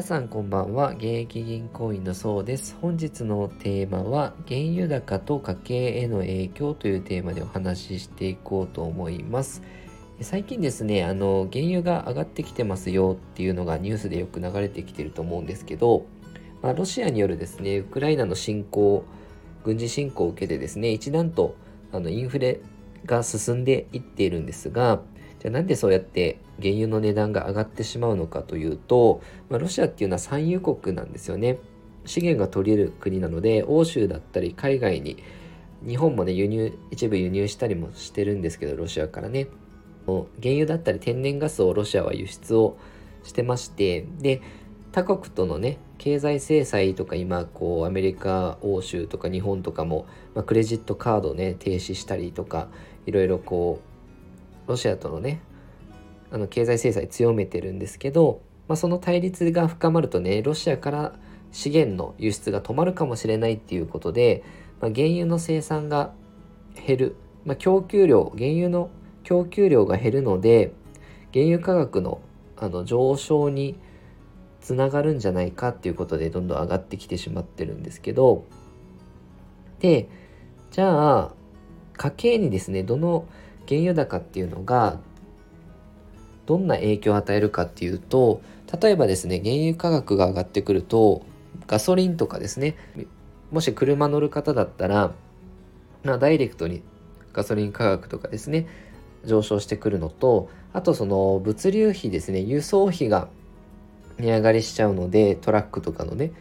皆さんこんばんは。現役銀行員のそうです。本日のテーマは原油高と家計への影響というテーマでお話ししていこうと思います。最近ですねあの原油が上がってきてますよっていうのがニュースでよく流れてきてると思うんですけど、まあ、ロシアによるですねウクライナの侵攻軍事侵攻を受けてですね一段とあのインフレが進んでいっているんですがじゃあなんでそうやって原油の値段が上がってしまうのかというと、まあ、ロシアっていうのは産油国なんですよね。資源が取れる国なので欧州だったり海外に日本もね輸入一部輸入したりもしてるんですけどロシアからね原油だったり天然ガスをロシアは輸出をしてましてで他国とのね経済制裁とか今こうアメリカ欧州とか日本とかも、まあ、クレジットカードね停止したりとかいろいろこうロシアとのねあの経済制裁強めてるんですけど、まあ、その対立が深まるとねロシアから資源の輸出が止まるかもしれないっていうことで、まあ、原油の生産が減る、まあ、供給量原油の供給量が減るので原油価格のあの上昇につながるんじゃないかっていうことでどんどん上がってきてしまってるんですけど。でじゃあ家計にですねどの原油高っていうのがどんな影響を与えるかっていうと例えばですね原油価格が上がってくるとガソリンとかですねもし車乗る方だったら、まあ、ダイレクトにガソリン価格とかですね上昇してくるのとあとその物流費ですね輸送費が値上がりしちゃうのでトラックとかのね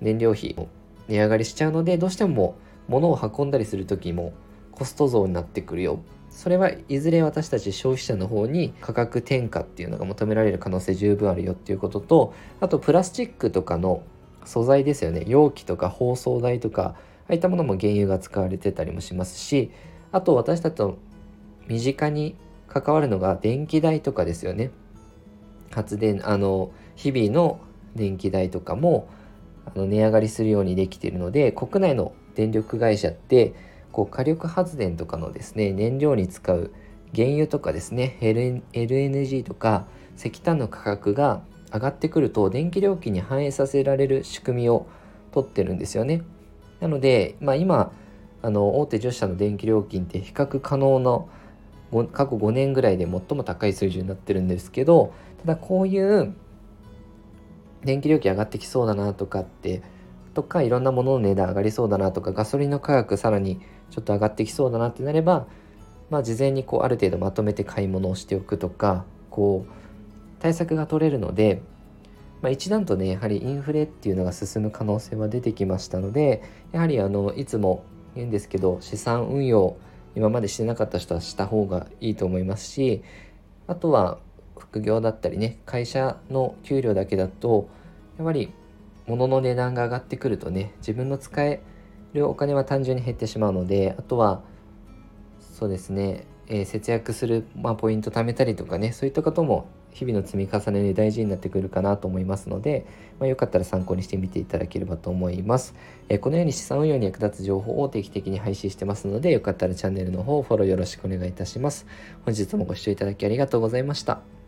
燃料費も値上がりしちゃうのでどうしても物を運んだりする時もコスト増になってくるよ。それはいずれ私たち消費者の方に価格転嫁っていうのが求められる可能性十分あるよっていうこととあとプラスチックとかの素材ですよね。容器とか包装材とかああいったものも原油が使われてたりもしますしあと私たちと身近に関わるのが電気代とかですよね。発電あの日々の電気代とかもあの値上がりするようにできているので国内の電力会社ってこう火力発電とかのですね燃料に使う原油とかですね LNG とか石炭の価格が上がってくると電気料金に反映させられる仕組みを取ってるんですよね。なので、まあ、今あの大手10社の電気料金って比較可能な過去5年ぐらいで最も高い水準になってるんですけどただこういう電気料金上がってきそうだなとかってとかいろんなものの値段上がりそうだなとかガソリンの価格さらにちょっと上がってきそうだなってなればまあ事前にこうある程度まとめて買い物をしておくとかこう対策が取れるので、まあ、一段とねやはりインフレっていうのが進む可能性は出てきましたのでやはりあのいつも言うんですけど資産運用今までしてなかった人はした方がいいと思いますしあとは副業だったりね会社の給料だけだとやっぱり物の値段が上がってくるとね自分の使えるお金は単純に減ってしまうのであとはそうですね、えー、節約する、まあ、ポイント貯めたりとかねそういったことも日々の積み重ねで大事になってくるかなと思いますので、まあ、よかったら参考にしてみていただければと思います。えー、このように資産運用に役立つ情報を定期的に配信してますので、よかったらチャンネルの方フォローよろしくお願いいたします。本日もご視聴いただきありがとうございました。